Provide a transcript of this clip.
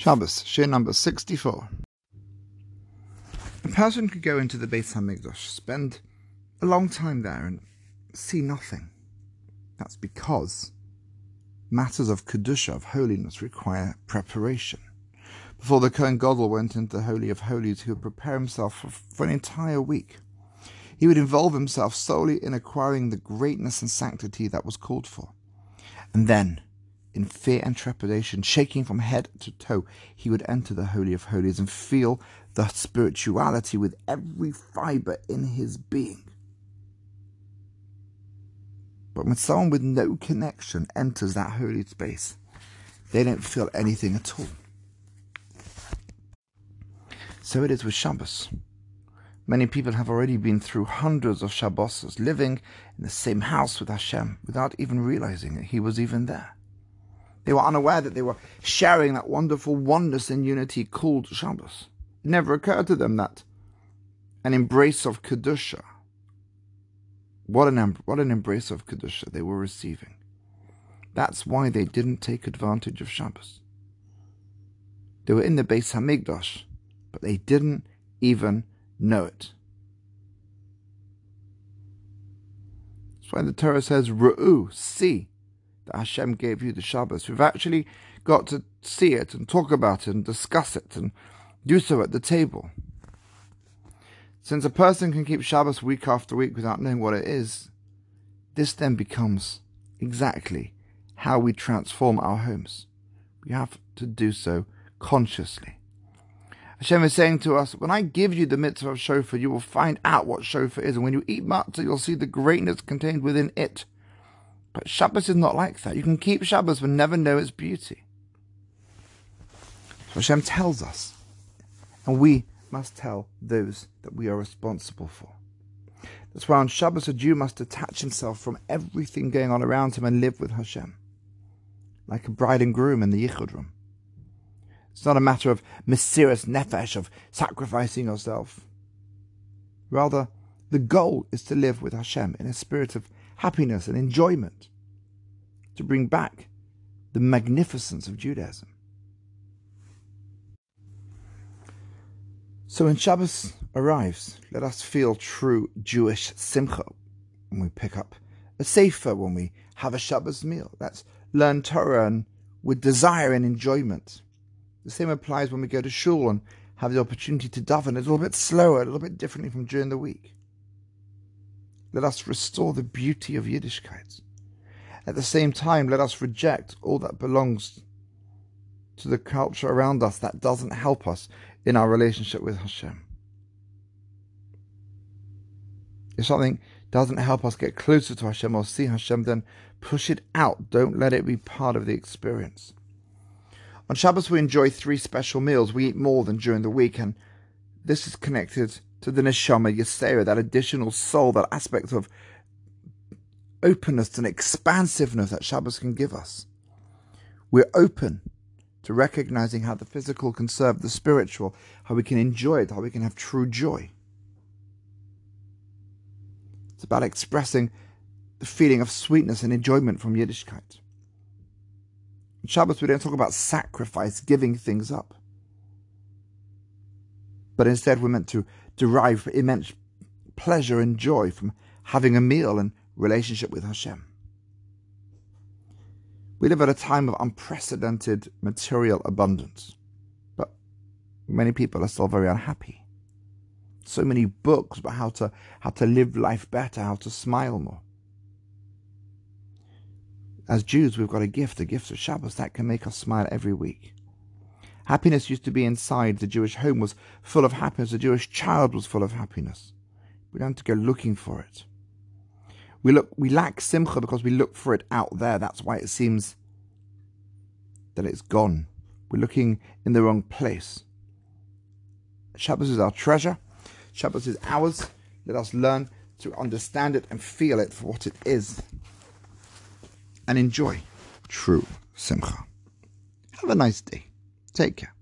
Shabbos, Shiur number 64. A person could go into the Beit HaMikdash, spend a long time there and see nothing. That's because matters of Kedusha, of holiness, require preparation. Before the Kohen Gadol went into the Holy of Holies, he would prepare himself for, for an entire week. He would involve himself solely in acquiring the greatness and sanctity that was called for. And then, in fear and trepidation, shaking from head to toe, he would enter the Holy of Holies and feel the spirituality with every fiber in his being. But when someone with no connection enters that holy space, they don't feel anything at all. So it is with Shabbos. Many people have already been through hundreds of Shabbos living in the same house with Hashem without even realizing that He was even there. They were unaware that they were sharing that wonderful oneness and unity called Shabbos. It never occurred to them that an embrace of Kedusha, what an, what an embrace of Kedusha they were receiving. That's why they didn't take advantage of Shabbos. They were in the Beis Hamikdash, but they didn't even know it. That's why the Torah says, Ru'u, see Hashem gave you the Shabbos. We've actually got to see it and talk about it and discuss it and do so at the table. Since a person can keep Shabbos week after week without knowing what it is, this then becomes exactly how we transform our homes. We have to do so consciously. Hashem is saying to us, when I give you the mitzvah of shofar, you will find out what shofar is. And when you eat matzah, you'll see the greatness contained within it. But Shabbos is not like that. You can keep Shabbos but never know its beauty. So Hashem tells us, and we must tell those that we are responsible for. That's why on Shabbos a Jew must detach himself from everything going on around him and live with Hashem, like a bride and groom in the Yichud room. It's not a matter of mesirus nefesh, of sacrificing yourself. Rather, the goal is to live with Hashem in a spirit of happiness and enjoyment, to bring back the magnificence of Judaism. So when Shabbos arrives, let us feel true Jewish simcha when we pick up a sefer, when we have a Shabbos meal. Let's learn Torah and with desire and enjoyment. The same applies when we go to shul and have the opportunity to daven a little bit slower, a little bit differently from during the week. Let us restore the beauty of Yiddishkeit. At the same time, let us reject all that belongs to the culture around us that doesn't help us in our relationship with Hashem. If something doesn't help us get closer to Hashem or see Hashem, then push it out. Don't let it be part of the experience. On Shabbos, we enjoy three special meals. We eat more than during the week, and this is connected to the neshama yisera, that additional soul, that aspect of openness and expansiveness that Shabbos can give us. We're open to recognizing how the physical can serve the spiritual, how we can enjoy it, how we can have true joy. It's about expressing the feeling of sweetness and enjoyment from Yiddishkeit. In Shabbos, we don't talk about sacrifice, giving things up. But instead, we're meant to derive immense pleasure and joy from having a meal and relationship with Hashem. We live at a time of unprecedented material abundance, but many people are still very unhappy. So many books about how to how to live life better, how to smile more. As Jews, we've got a gift, a gift of Shabbos that can make us smile every week. Happiness used to be inside. The Jewish home was full of happiness. The Jewish child was full of happiness. We don't have to go looking for it. We look, we lack simcha because we look for it out there. That's why it seems that it's gone. We're looking in the wrong place. Shabbos is our treasure. Shabbos is ours. Let us learn to understand it and feel it for what it is. And enjoy true simcha. Have a nice day. Take care.